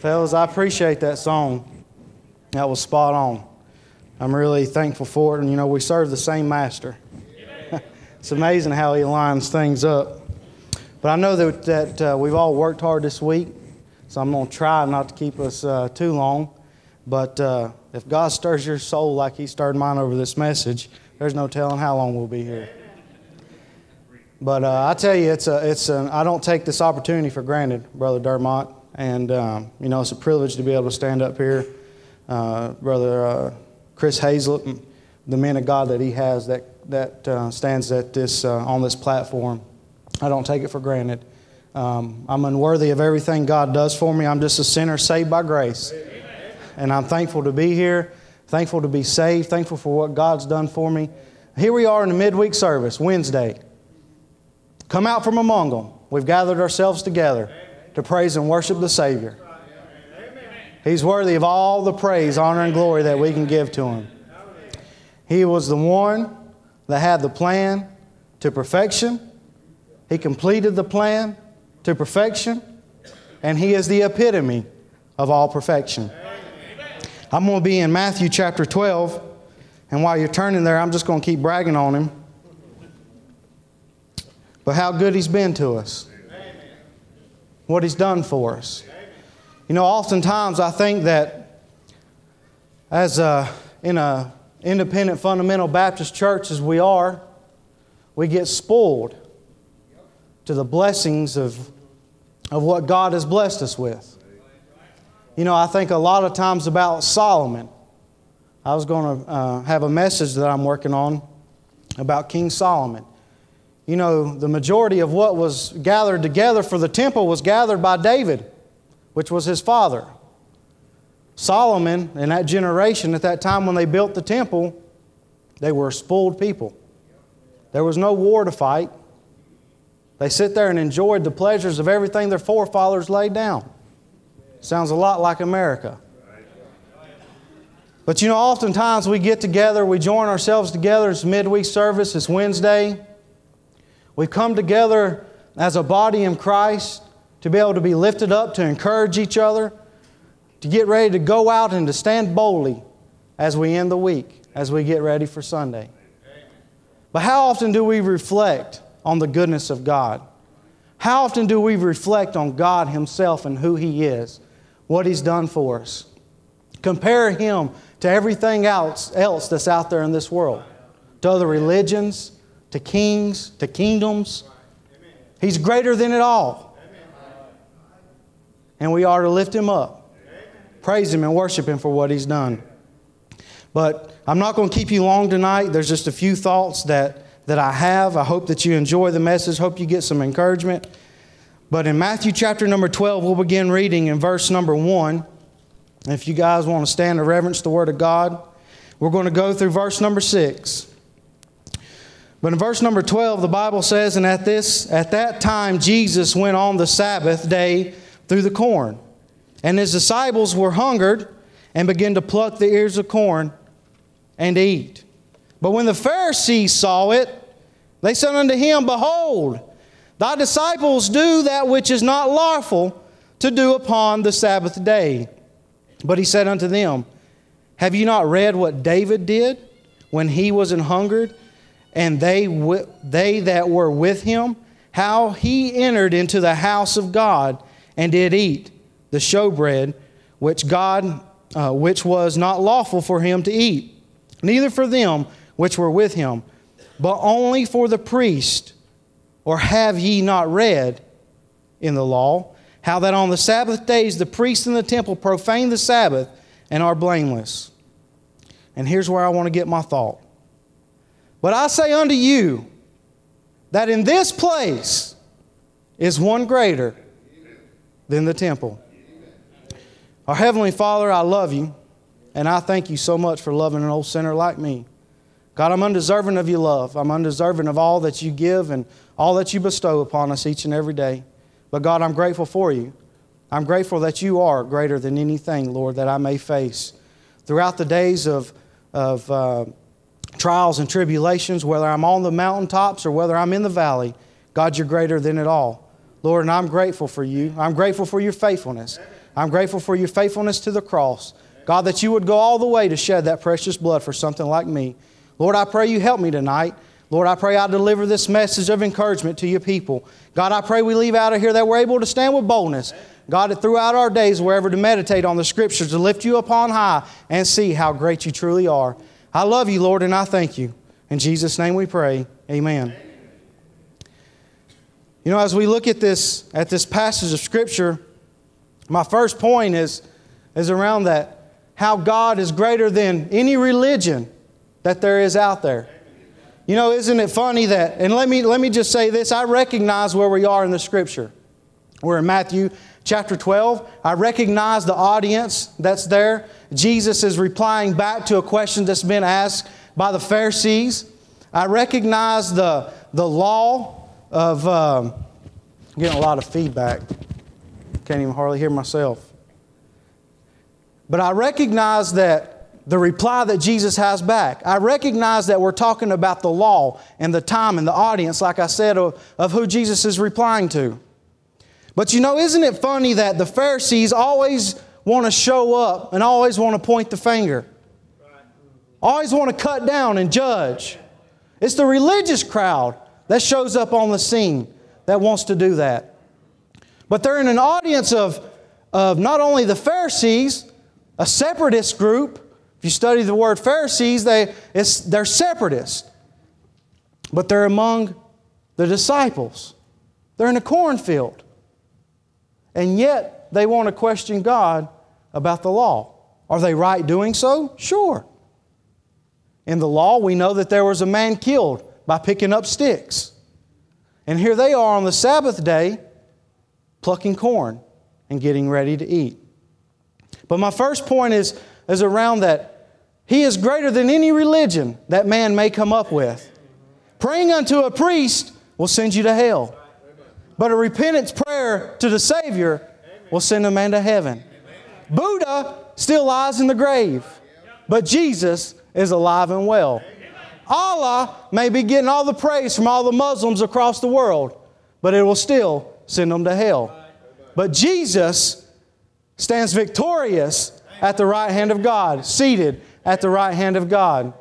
Fellas, I appreciate that song. That was spot on. I'm really thankful for it. And you know, we serve the same master. it's amazing how he lines things up. But I know that, that uh, we've all worked hard this week, so I'm going to try not to keep us uh, too long. But uh, if God stirs your soul like he stirred mine over this message, there's no telling how long we'll be here. But uh, I tell you, it's a, it's an, I don't take this opportunity for granted, Brother Dermott. And, um, you know, it's a privilege to be able to stand up here. Uh, Brother uh, Chris Hazlett, the man of God that he has that, that uh, stands at this, uh, on this platform. I don't take it for granted. Um, I'm unworthy of everything God does for me. I'm just a sinner saved by grace. And I'm thankful to be here, thankful to be saved, thankful for what God's done for me. Here we are in the midweek service, Wednesday. Come out from among them. We've gathered ourselves together to praise and worship the Savior. He's worthy of all the praise, honor, and glory that we can give to Him. He was the one that had the plan to perfection. He completed the plan to perfection, and He is the epitome of all perfection. I'm going to be in Matthew chapter 12, and while you're turning there, I'm just going to keep bragging on Him but how good He's been to us, what He's done for us. You know, oftentimes I think that as a, in a independent fundamental Baptist church as we are, we get spoiled to the blessings of, of what God has blessed us with. You know, I think a lot of times about Solomon. I was going to uh, have a message that I'm working on about King Solomon you know, the majority of what was gathered together for the temple was gathered by David, which was his father. Solomon, in that generation, at that time when they built the temple, they were a spoiled people. There was no war to fight. They sit there and enjoyed the pleasures of everything their forefathers laid down. Sounds a lot like America. But you know, oftentimes we get together, we join ourselves together. It's midweek service, it's Wednesday. We've come together as a body in Christ to be able to be lifted up, to encourage each other, to get ready to go out and to stand boldly as we end the week, as we get ready for Sunday. But how often do we reflect on the goodness of God? How often do we reflect on God Himself and who He is, what He's done for us? Compare Him to everything else, else that's out there in this world, to other religions, to kings, to kingdoms. He's greater than it all. And we are to lift him up, praise him, and worship him for what he's done. But I'm not going to keep you long tonight. There's just a few thoughts that, that I have. I hope that you enjoy the message, hope you get some encouragement. But in Matthew chapter number 12, we'll begin reading in verse number 1. If you guys want to stand to reverence the Word of God, we're going to go through verse number 6. But in verse number 12, the Bible says, And at, this, at that time Jesus went on the Sabbath day through the corn. And his disciples were hungered and began to pluck the ears of corn and eat. But when the Pharisees saw it, they said unto him, Behold, thy disciples do that which is not lawful to do upon the Sabbath day. But he said unto them, Have you not read what David did when he was an hungered? And they, they that were with him, how he entered into the house of God and did eat the showbread, which God, uh, which was not lawful for him to eat, neither for them which were with him, but only for the priest. Or have ye not read in the law how that on the Sabbath days the priests in the temple profane the Sabbath and are blameless? And here's where I want to get my thought. But I say unto you that in this place is one greater than the temple. Our Heavenly Father, I love you, and I thank you so much for loving an old sinner like me. God, I'm undeserving of your love. I'm undeserving of all that you give and all that you bestow upon us each and every day. But God, I'm grateful for you. I'm grateful that you are greater than anything, Lord, that I may face. Throughout the days of, of uh, trials and tribulations, whether I'm on the mountaintops or whether I'm in the valley, God, you're greater than it all. Lord, and I'm grateful for you. I'm grateful for your faithfulness. I'm grateful for your faithfulness to the cross. God, that you would go all the way to shed that precious blood for something like me. Lord, I pray you help me tonight. Lord, I pray I deliver this message of encouragement to your people. God, I pray we leave out of here that we're able to stand with boldness. God, that throughout our days, wherever to meditate on the Scriptures, to lift you upon high and see how great you truly are. I love you, Lord, and I thank you. In Jesus' name we pray. Amen. You know, as we look at this, at this passage of Scripture, my first point is, is around that how God is greater than any religion that there is out there. You know, isn't it funny that, and let me, let me just say this I recognize where we are in the Scripture. We're in Matthew chapter 12. I recognize the audience that's there. Jesus is replying back to a question that's been asked by the Pharisees. I recognize the, the law of, um, getting a lot of feedback. Can't even hardly hear myself. But I recognize that the reply that Jesus has back. I recognize that we're talking about the law and the time and the audience, like I said, of, of who Jesus is replying to. But you know, isn't it funny that the Pharisees always want to show up and always want to point the finger? Always want to cut down and judge. It's the religious crowd that shows up on the scene that wants to do that. But they're in an audience of, of not only the Pharisees, a separatist group. If you study the word Pharisees, they, they're separatists. But they're among the disciples. They're in a cornfield. And yet they want to question God about the law. Are they right doing so? Sure. In the law, we know that there was a man killed by picking up sticks. And here they are on the Sabbath day plucking corn and getting ready to eat. But my first point is, is around that he is greater than any religion that man may come up with. Praying unto a priest will send you to hell. But a repentance prayer to the Savior will send a man to heaven. Buddha still lies in the grave, but Jesus is alive and well. Allah may be getting all the praise from all the Muslims across the world, but it will still send them to hell. But Jesus stands victorious at the right hand of God, seated at the right hand of God.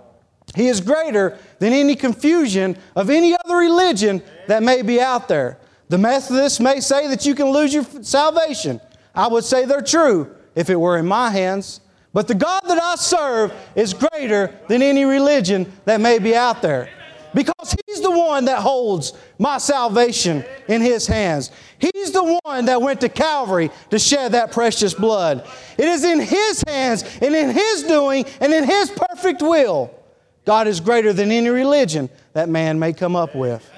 He is greater than any confusion of any other religion that may be out there. The Methodists may say that you can lose your salvation. I would say they're true if it were in my hands. But the God that I serve is greater than any religion that may be out there. Because He's the one that holds my salvation in His hands. He's the one that went to Calvary to shed that precious blood. It is in His hands and in His doing and in His perfect will. God is greater than any religion that man may come up with.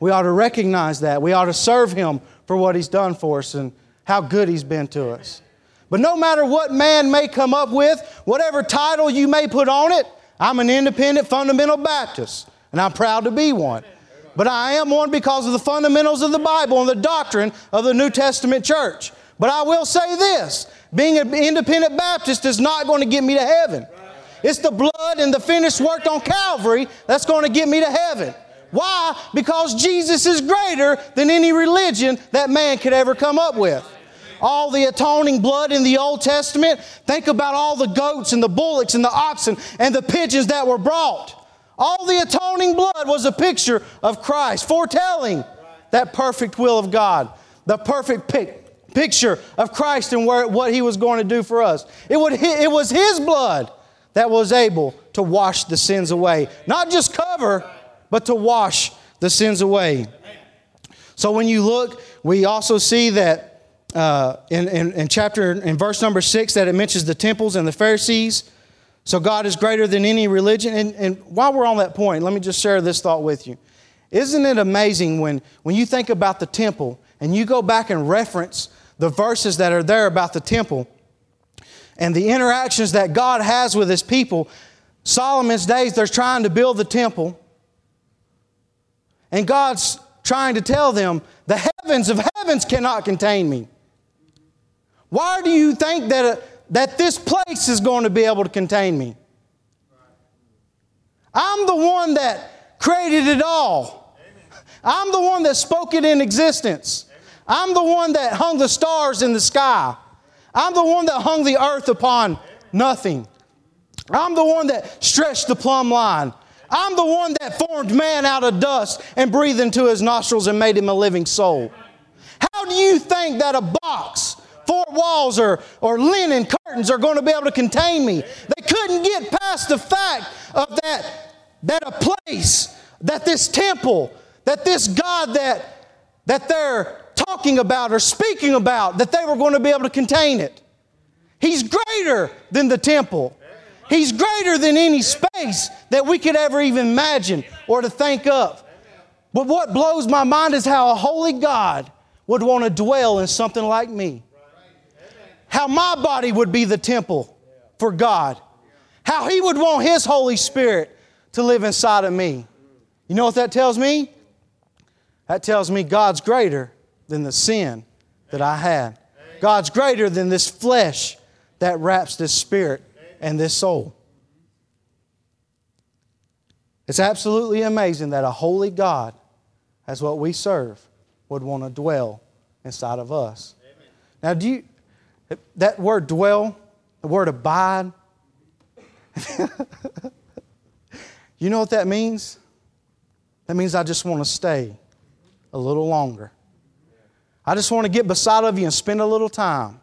We ought to recognize that. We ought to serve Him for what He's done for us and how good He's been to us. But no matter what man may come up with, whatever title you may put on it, I'm an independent fundamental Baptist, and I'm proud to be one. But I am one because of the fundamentals of the Bible and the doctrine of the New Testament church. But I will say this being an independent Baptist is not going to get me to heaven. It's the blood and the finished work on Calvary that's going to get me to heaven. Why? Because Jesus is greater than any religion that man could ever come up with all the atoning blood in the Old Testament. Think about all the goats and the bullocks and the oxen and the pigeons that were brought. All the atoning blood was a picture of Christ, foretelling that perfect will of God, the perfect pic- picture of Christ and where, what He was going to do for us. It, would, it was His blood that was able to wash the sins away. Not just cover, but to wash the sins away. So when you look, we also see that uh, in, in, in, chapter, in verse number six, that it mentions the temples and the Pharisees. So God is greater than any religion. And, and while we're on that point, let me just share this thought with you. Isn't it amazing when, when you think about the temple and you go back and reference the verses that are there about the temple and the interactions that God has with his people? Solomon's days, they're trying to build the temple. And God's trying to tell them, the heavens of heavens cannot contain me. Why do you think that, uh, that this place is going to be able to contain me? I'm the one that created it all. I'm the one that spoke it in existence. I'm the one that hung the stars in the sky. I'm the one that hung the earth upon nothing. I'm the one that stretched the plumb line. I'm the one that formed man out of dust and breathed into his nostrils and made him a living soul. How do you think that a box, four walls, or, or linen curtains are going to be able to contain me? They couldn't get past the fact of that, that a place, that this temple, that this God that, that they're talking about or speaking about, that they were going to be able to contain it. He's greater than the temple. He's greater than any space that we could ever even imagine or to think of. But what blows my mind is how a holy God would want to dwell in something like me. How my body would be the temple for God. How He would want His Holy Spirit to live inside of me. You know what that tells me? That tells me God's greater than the sin that I had. God's greater than this flesh that wraps this spirit and this soul. It's absolutely amazing that a holy God, as what we serve, would want to dwell inside of us. Amen. Now, do you, that word dwell, the word abide, you know what that means? That means I just want to stay a little longer. I just want to get beside of you and spend a little time.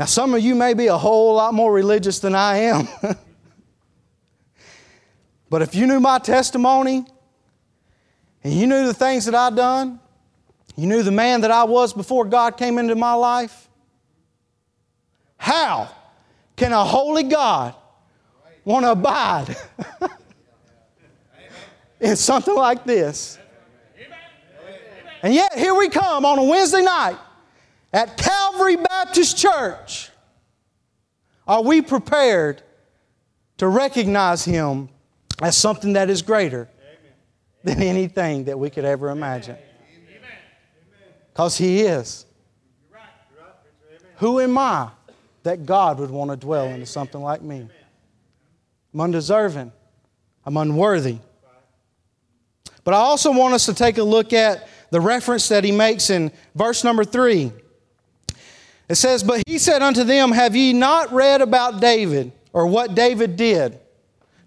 Now, some of you may be a whole lot more religious than I am. but if you knew my testimony and you knew the things that I've done, you knew the man that I was before God came into my life, how can a holy God want to abide in something like this? And yet, here we come on a Wednesday night at Calvary Baptist Church, are we prepared to recognize Him as something that is greater than anything that we could ever imagine? Because He is. Who am I that God would want to dwell into something like me? I'm undeserving. I'm unworthy. But I also want us to take a look at the reference that he makes in verse number three. It says, But he said unto them, Have ye not read about David or what David did?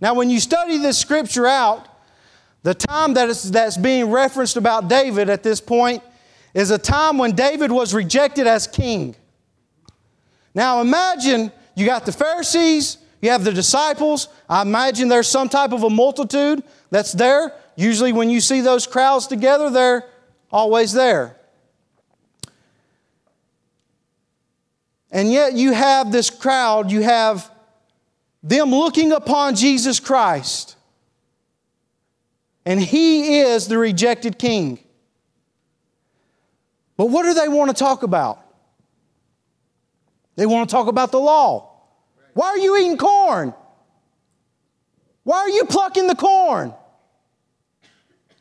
Now, when you study this scripture out, the time that is, that's being referenced about David at this point is a time when David was rejected as king. Now, imagine you got the Pharisees, you have the disciples. I imagine there's some type of a multitude that's there. Usually, when you see those crowds together, they're always there. And yet you have this crowd, you have them looking upon Jesus Christ. And he is the rejected king. But what do they want to talk about? They want to talk about the law. Why are you eating corn? Why are you plucking the corn?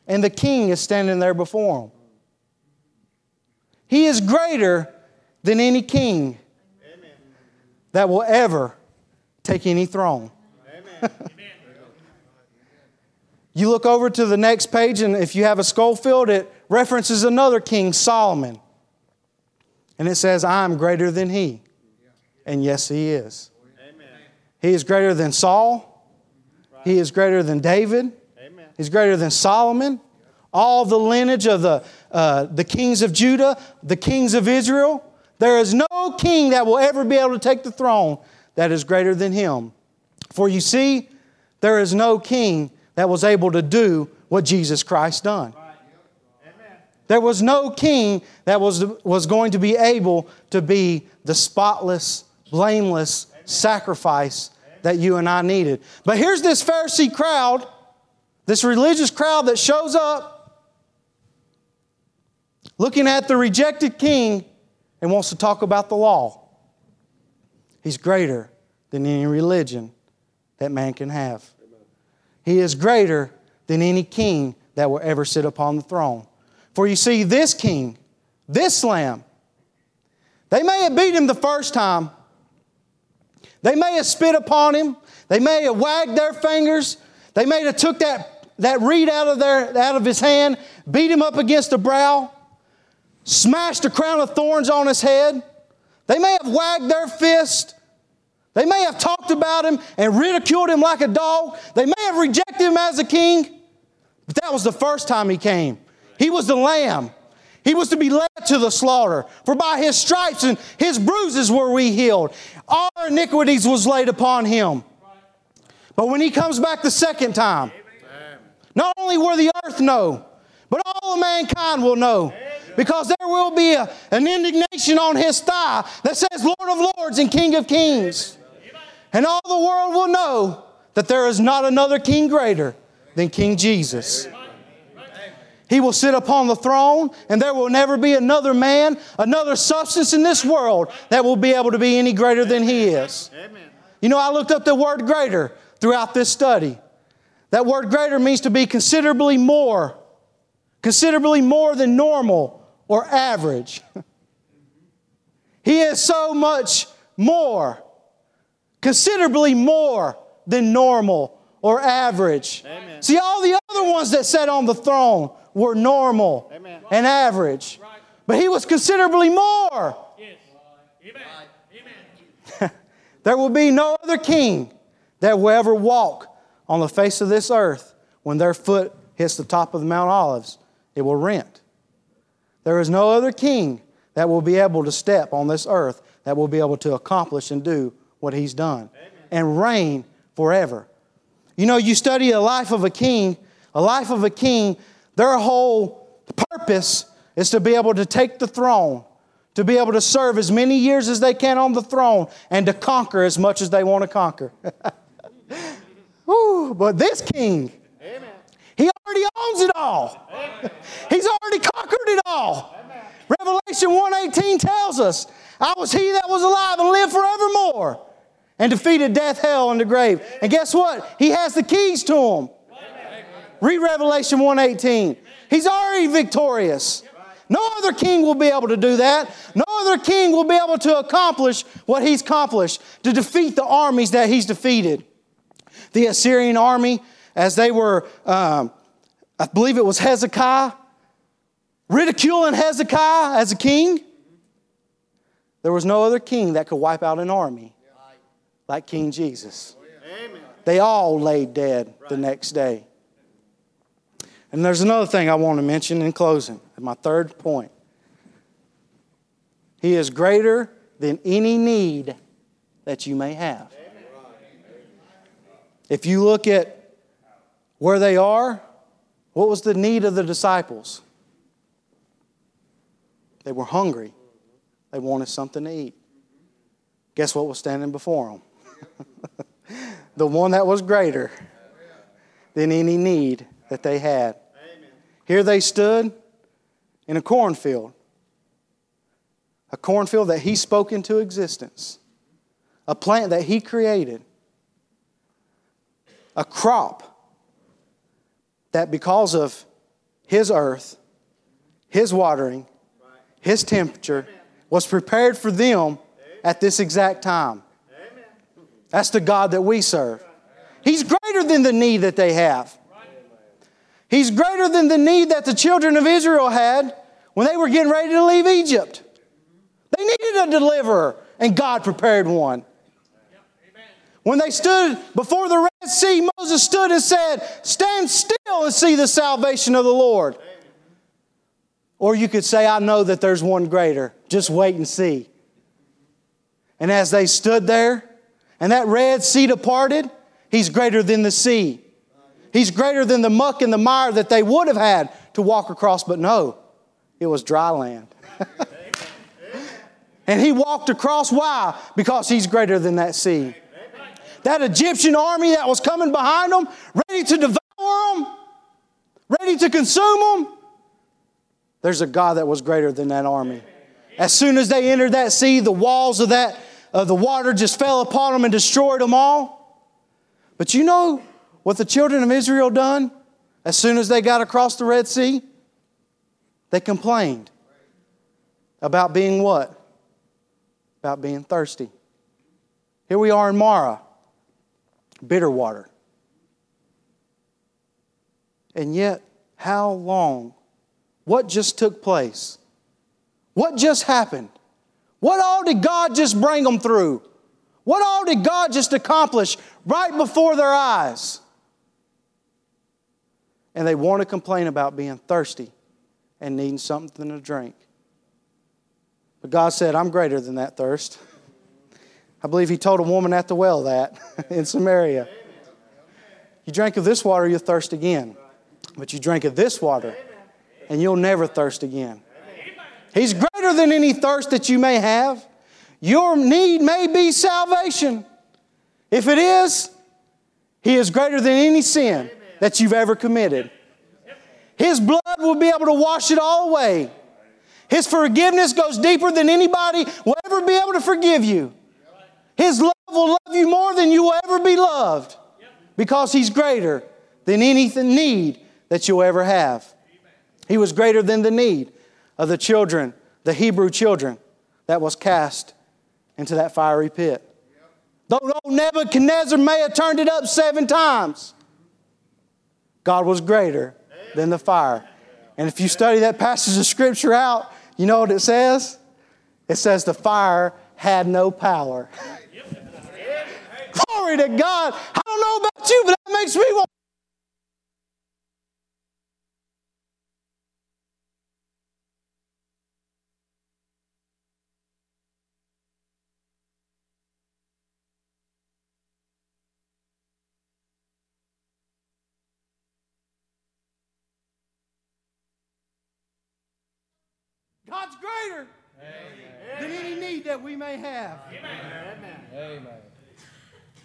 And the king is standing there before them. He is greater than any king that will ever take any throne. you look over to the next page, and if you have a Scofield, it references another king, Solomon. And it says, I am greater than he. And yes, he is. He is greater than Saul. He is greater than David. He's greater than Solomon. All the lineage of the, uh, the kings of Judah, the kings of Israel. There is no king that will ever be able to take the throne that is greater than him. For you see, there is no king that was able to do what Jesus Christ done. There was no king that was, was going to be able to be the spotless, blameless sacrifice that you and I needed. But here's this Pharisee crowd, this religious crowd that shows up looking at the rejected king and wants to talk about the law. He's greater than any religion that man can have. He is greater than any king that will ever sit upon the throne. For you see, this king, this lamb, they may have beat him the first time. They may have spit upon him. They may have wagged their fingers. They may have took that, that reed out of, their, out of his hand, beat him up against the brow, smashed a crown of thorns on his head. They may have wagged their fist. They may have talked about him and ridiculed him like a dog. They may have rejected him as a king. But that was the first time he came. He was the lamb. He was to be led to the slaughter. For by his stripes and his bruises were we healed. Our iniquities was laid upon him. But when he comes back the second time, not only will the earth know, but all of mankind will know. Because there will be a, an indignation on his thigh that says, Lord of Lords and King of Kings. And all the world will know that there is not another king greater than King Jesus. He will sit upon the throne, and there will never be another man, another substance in this world that will be able to be any greater than He is. You know, I looked up the word greater throughout this study. That word greater means to be considerably more, considerably more than normal or average. he is so much more, considerably more than normal or average. Amen. See, all the other ones that sat on the throne were normal Amen. and average. Right. But he was considerably more. Yes. Amen. there will be no other king that will ever walk on the face of this earth when their foot hits the top of the Mount Olives. It will rent. There is no other king that will be able to step on this earth that will be able to accomplish and do what he's done Amen. and reign forever. You know, you study a life of a king, a life of a king, their whole purpose is to be able to take the throne to be able to serve as many years as they can on the throne and to conquer as much as they want to conquer. Woo, but this king, Amen. he already owns it all. Amen. He's already conquered it all. Amen. Revelation 1:18 tells us, I was he that was alive and lived forevermore and defeated death, hell, and the grave. And guess what? He has the keys to them. Read Revelation 1:18. He's already victorious. No other king will be able to do that. No other king will be able to accomplish what he's accomplished, to defeat the armies that he's defeated. The Assyrian army, as they were, um, I believe it was Hezekiah, ridiculing Hezekiah as a king. There was no other king that could wipe out an army like King Jesus. They all laid dead the next day. And there's another thing I want to mention in closing, my third point. He is greater than any need that you may have. If you look at where they are, what was the need of the disciples? They were hungry. They wanted something to eat. Guess what was standing before them? the one that was greater than any need that they had. Here they stood in a cornfield, a cornfield that he spoke into existence, a plant that he created, a crop that because of his earth, his watering, his temperature, was prepared for them at this exact time. That's the God that we serve. He's greater than the need that they have. He's greater than the need that the children of Israel had when they were getting ready to leave Egypt. They needed a deliverer, and God prepared one. When they stood before the Red Sea, Moses stood and said, Stand still and see the salvation of the Lord. Or you could say, I know that there's one greater. Just wait and see. And as they stood there, and that Red Sea departed, He's greater than the sea. He's greater than the muck and the mire that they would have had to walk across, but no, it was dry land. and he walked across. Why? Because he's greater than that sea. That Egyptian army that was coming behind them, ready to devour them, ready to consume them, there's a God that was greater than that army. As soon as they entered that sea, the walls of that of the water just fell upon them and destroyed them all. But you know what the children of Israel done as soon as they got across the Red Sea? They complained about being what? About being thirsty. Here we are in Marah, bitter water. And yet, how long? What just took place? What just happened? What all did God just bring them through? What all did God just accomplish right before their eyes? And they want to complain about being thirsty and needing something to drink. But God said, I'm greater than that thirst. I believe He told a woman at the well that in Samaria. You drink of this water, you'll thirst again. But you drink of this water, and you'll never thirst again. He's greater than any thirst that you may have. Your need may be salvation. If it is, He is greater than any sin that you've ever committed. His blood will be able to wash it all away. His forgiveness goes deeper than anybody will ever be able to forgive you. His love will love you more than you will ever be loved because He's greater than anything need that you'll ever have. He was greater than the need of the children, the Hebrew children, that was cast into that fiery pit. Though Nebuchadnezzar may have turned it up seven times, God was greater than the fire. And if you study that passage of Scripture out, you know what it says? It says the fire had no power. Glory to God. I don't know about you, but that makes me want. God's greater Amen. than any need that we may have. Amen. Amen.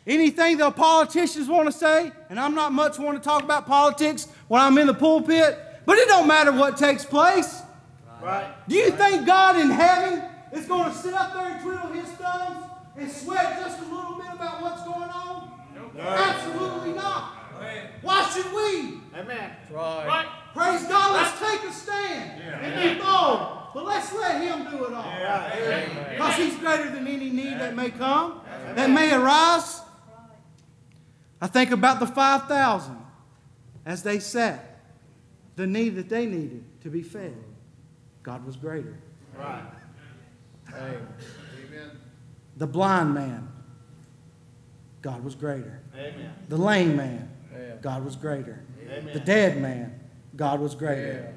Anything the politicians want to say, and I'm not much want to talk about politics when I'm in the pulpit, but it don't matter what takes place. Right. Do you think God in heaven is going to sit up there and twiddle his thumbs and sweat just a little bit about what's going on? No. Absolutely not. Why should we? Amen. Right. right. Praise God. Let's take a stand yeah. and be bold. But let's let Him do it all. Because He's greater than any need that may come, that may arise. I think about the 5,000 as they sat, the need that they needed to be fed. God was greater. Right. Amen. The blind man, God was greater. Amen. The lame man, God was greater. Amen. The dead man, God was greater.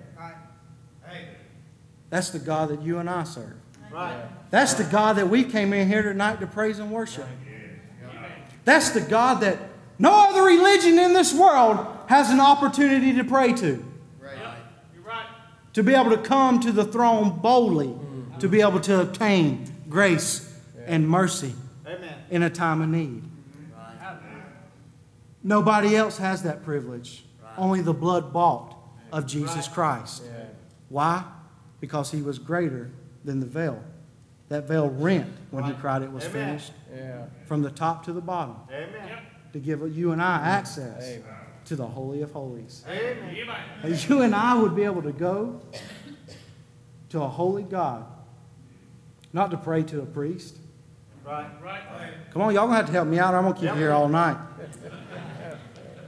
That's the God that you and I serve. Right. That's the God that we came in here tonight to praise and worship. That's the God that no other religion in this world has an opportunity to pray to. Right. Right. To be able to come to the throne boldly, mm-hmm. to be able to obtain grace yeah. and mercy Amen. in a time of need. Right. Nobody else has that privilege. Only the blood bought of Jesus Christ. Yeah. Why? Because he was greater than the veil. That veil rent when he cried it was Amen. finished. Yeah. From the top to the bottom. Amen. To give you and I access Amen. to the Holy of Holies. Amen. You and I would be able to go to a holy God, not to pray to a priest. Right. Right. Come on, y'all gonna have to help me out. I'm gonna keep yep. here all night.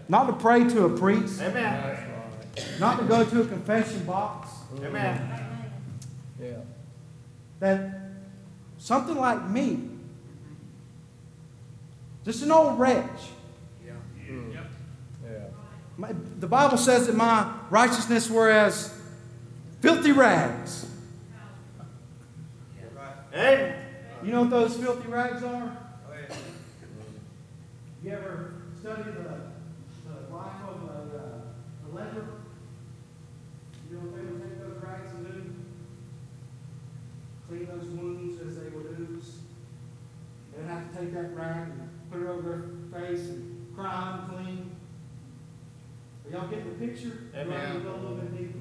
not to pray to a priest. Amen. Not to go to a confession box. Amen. Yeah. That something like me, just an old wretch. Yeah. Mm. Yeah. My, the Bible says that my righteousness were as filthy rags. Hey. You know what those filthy rags are? You ever study the, the life of a, uh, a leper? You know what they would take those rags and do? Clean those wounds as they would ooze. They'd have to take that rag and put it over their face and cry and clean. Are y'all getting the picture? Amen. Go a little bit deeper.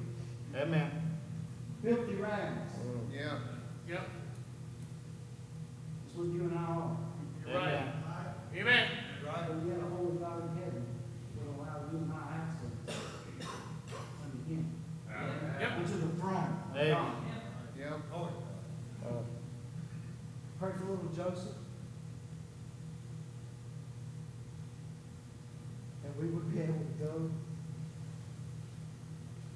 Amen. Filthy rags. Mm. Yeah. Yep. That's what you and I are. You're right. Amen. Amen. Right. But yet a holy God in heaven will allow you and I access unto Him. Yep. Into the throne. Amen. Yep. Oh. Pray for little Joseph. And we would be able to go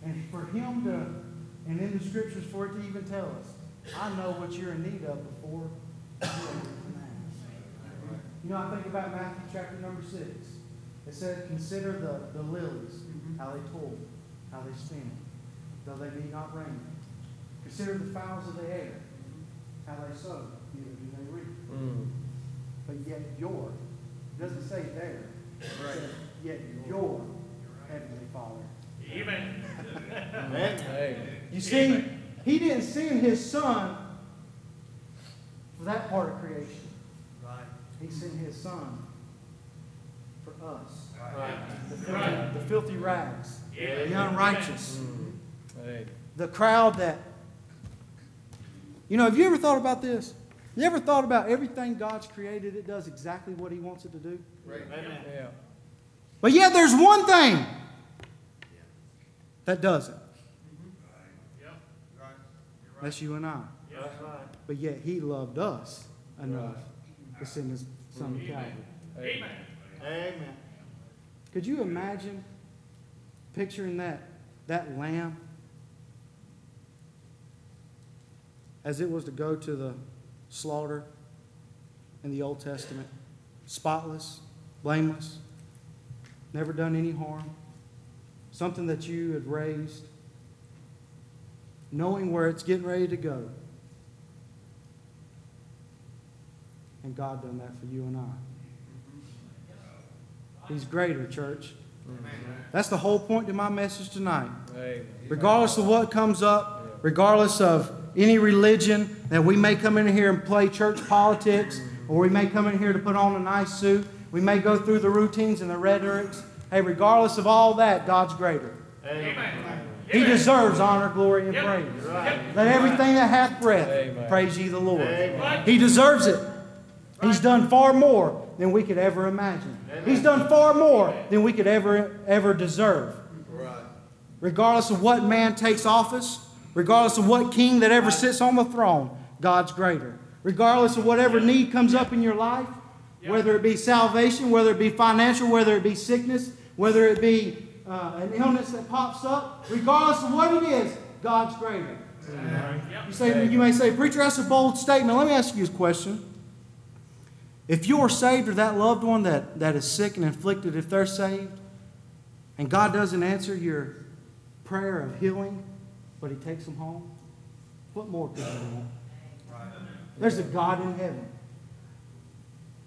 And for him to, and in the scriptures for it to even tell us, I know what you're in need of before you even ask. You know, I think about Matthew chapter number six. It said, consider the, the lilies, mm-hmm. how they toil, how they spin, though they be not rain. Consider the fowls of the air, how they sow, neither do they reap. Mm. But yet your, it doesn't say there, it says, yet your heavenly Father. Amen. Amen. You see, he didn't send his son for that part of creation. Right. He sent his son for us. Right. The filthy, the filthy rags, Yeah. the unrighteous, Mm. Amen. the crowd that. You know, have you ever thought about this? You ever thought about everything God's created, it does exactly what he wants it to do? Amen. Yeah. But yet there's one thing that doesn't. Mm-hmm. Yep. That's you and I. That's right. But yet he loved us enough to send his son to Calvary. Amen. Amen. Could you imagine picturing that, that lamb as it was to go to the slaughter in the Old Testament? Spotless, blameless, never done any harm, something that you had raised, knowing where it's getting ready to go. And God done that for you and I. He's greater, church. That's the whole point of my message tonight. Amen. Regardless of what comes up, regardless of any religion that we may come in here and play church politics, or we may come in here to put on a nice suit, we may go through the routines and the rhetorics. Hey, regardless of all that, God's greater. Amen. He deserves honor, glory, and Yep. praise. Yep. Let everything that hath breath Amen. praise ye the Lord. Amen. He deserves it. He's done far more than we could ever imagine. He's done far more than we could ever ever deserve. Regardless of what man takes office, regardless of what king that ever sits on the throne, God's greater. Regardless of whatever need comes up in your life, whether it be salvation, whether it be financial, whether it be sickness, whether it be uh, an illness that pops up, regardless of what it is, God's greater. You say you may say, preacher, that's a bold statement. Let me ask you a question. If you're saved or that loved one that, that is sick and afflicted, if they're saved, and God doesn't answer your prayer of healing, but He takes them home, what more could you want? There's a God in heaven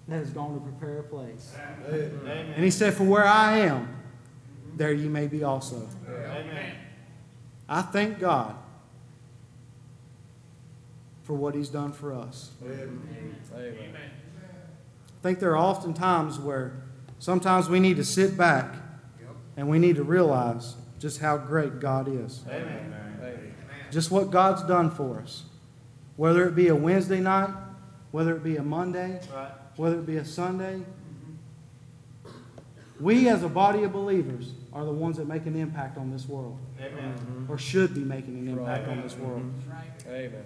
that has gone to prepare a place. And He said, For where I am, there you may be also. Amen. I thank God for what He's done for us. Amen. Amen. I think there are often times where sometimes we need to sit back and we need to realize just how great God is. Amen. Amen. Just what God's done for us. Whether it be a Wednesday night, whether it be a Monday, Right. whether it be a Sunday. We as a body of believers are the ones that make an impact on this world, Amen. or should be making an impact on this mm-hmm. world. Amen.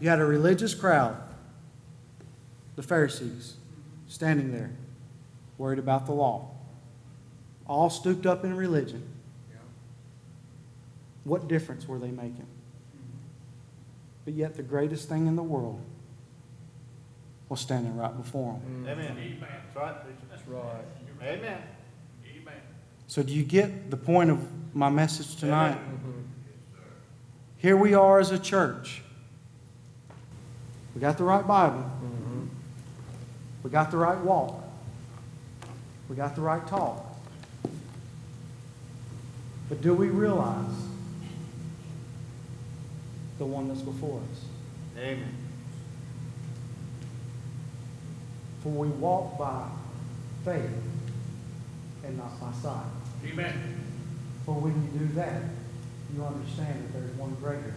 You had a religious crowd, the Pharisees, standing there, worried about the law, all stooped up in religion. What difference were they making? But yet, the greatest thing in the world was standing right before them. Mm. Amen. That's right, preacher. That's right. Amen. Amen. So, do you get the point of my message tonight? Mm-hmm. Here we are as a church. We got the right Bible. Mm-hmm. We got the right walk. We got the right talk. But do we realize the one that's before us? Amen. For we walk by faith and not by sight. Amen. For when you do that, you understand that there's one greater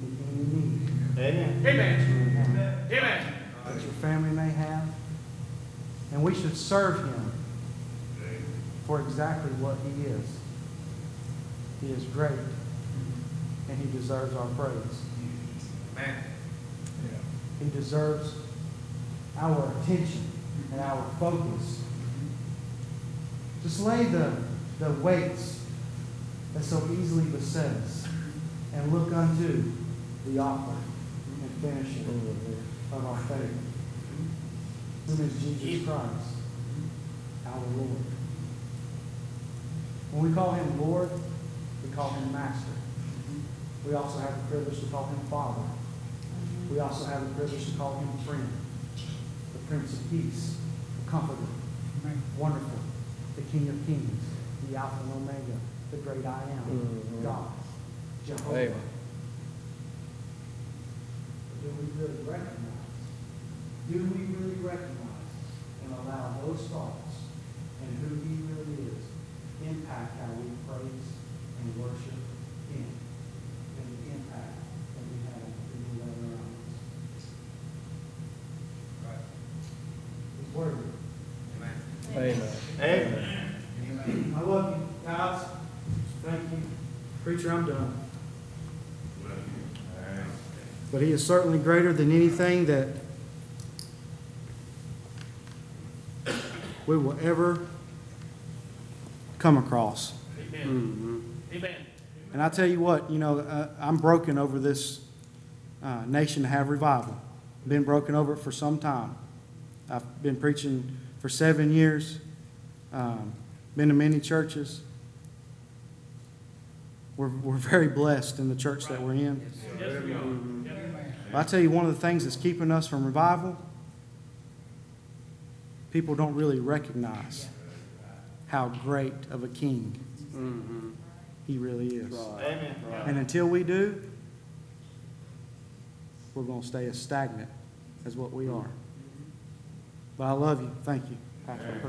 than any need Amen. Amen. you Amen. that your family may have. And we should serve him for exactly what he is. He is great, and he deserves our praise. Amen. He deserves our attention and our focus. Just lay the, the weights that so easily beset us, and look unto the author and finisher of our faith, whom is Jesus Christ, our Lord. When we call him Lord, we call him Master. We also have the privilege to call him Father. We also have the privilege to call him friend, the Prince of Peace, the Comforter, Wonderful, the King of Kings, the Alpha and Omega, the great I am, Mhm. God, Jehovah. Amen. Do we really recognize? Do we really recognize and allow those thoughts and who He really is impact how we praise and worship Him and the impact that we have on the people that are around us? His word. Amen. Amen. I love you, guys. Thank you. Preacher, I'm done. But he is certainly greater than anything that we will ever come across. Amen. Amen. And I tell you what, you know, uh, I'm broken over this uh, nation to have revival. Been broken over it for some time. I've been preaching for seven years. Um, been to many churches. We're, we're very blessed in the church that we're in. But I tell you, one of the things that's keeping us from revival, people don't really recognize how great of a king he really is. And until we do, we're going to stay as stagnant as what we are. But I love you. Thank you, Pastor.